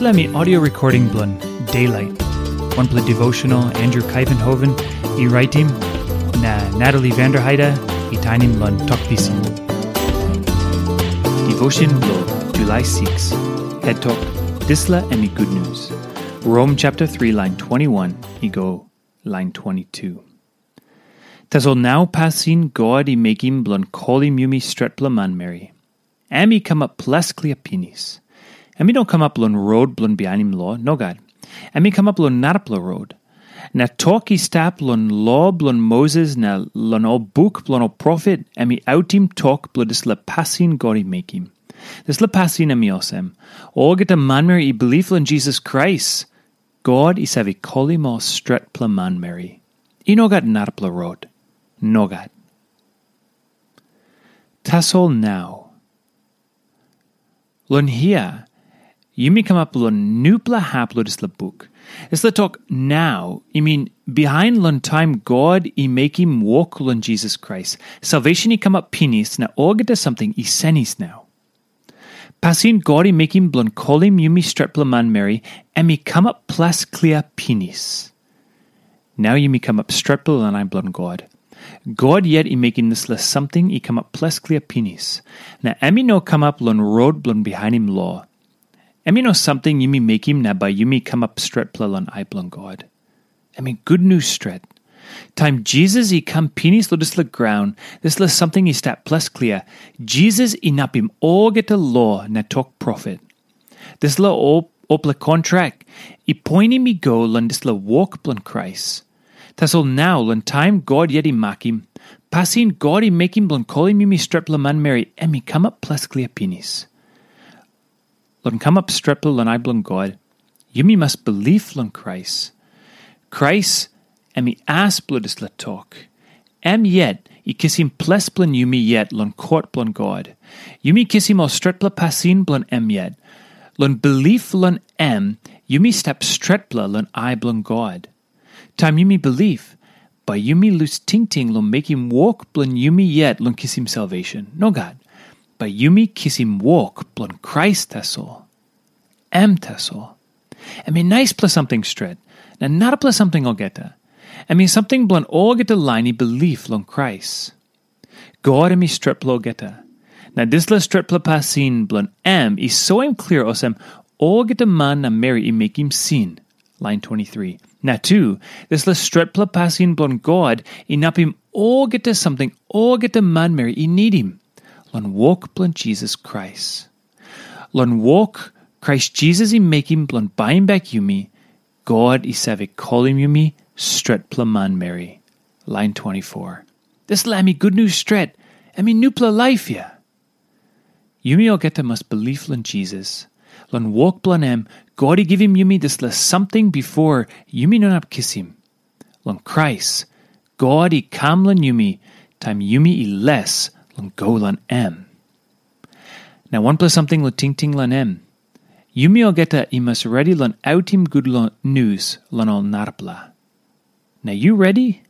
Me audio recording blun Daylight. One play devotional Andrew Kuyvenhoven, e writing na Natalie Vanderheide, e tainim blun talkpisin. Devotion blo July 6. Head talk Disla emi good news. Rome chapter 3 line 21 e go line 22. Tasol now passin God i making blun coli mumi stretpla man Mary. Ami come up plesklia pinis. Ami don't come up blun road blun bianim law, no God. Ami come up blun narpla road. Na talki stap blun law blun Moses na lun o book blun o prophet ami outim talk bludis la passin God i making. This la passin ami osem. O get a manmer i belief in Jesus Christ. God is avi coli mo stretpla man Mary. I no got narpla road. No God. Tassol now. Lun hia, yumi come up lun nupla haplo dis la book. It's la talk now. I mean, behind lun time God i make him walk lun Jesus Christ. Salvation i come up pinis na orgata something i senis now. Passin God i make him blun colim yumi strepla man Mary, and me come up plus clear pinis. Now you me come up strepla and I blun God. God yet i making this less something i come up plus clear pinis. Na emi no come up lun road blun behind him law. Emi something you me make him na by you me come up stretpla lun I blun God. I mean good news stret. Time Jesus i come pinis lo dis la ground, this la something i stat plus clear. Jesus i nap him all get a law na talk prophet. This la op opla contract. I me go lun this la walk blun Christ. Tassel now lun time God yet i makim. Passin God i make him blun calling me me strepla man Mary me come up plus clear pinis. Lun come up strepla lun I blun God. You me must believe lun Christ. Christ and me ass bloodis la talk. Am yet i kiss him ples blun you me yet lun court blun God. You me kiss him all stretpla passin blun em yet. Lun belief lun em, you me step stretpla lun I blun God. Time you me belief, by you me loose ting ting lun make him walk blun me yet lun kiss him salvation. No God. Kiss him walk blun Christ tassel. Em tassel. I mean nice plus something stret. Now not a plus something I'll. I mean something blun all get the line belief lun Christ. God me streplo this la strepla passin blun em is so im clear osem the man na Mary i make him sin. Line 23. Now two, this la strepla passin blun God i nap him all get to something get man Mary i need him. Lun walk blun Jesus Christ. Lun walk Christ Jesus i make him blun buying back you me. God i calling you me stretpla man Mary. Line 24. This la me good news stret. I mean nupla life ya. Yumi ogeta must believe in Jesus. Lun walk blun em, God give him yumi this la something before yumi non up kiss him. Lun Christ, God i kam lun yumi, time yumi i less lun go lun. Now one plus something lu ting lun em. Yumi ogeta i must ready lan out him good lun news lan al narpla. Now you ready?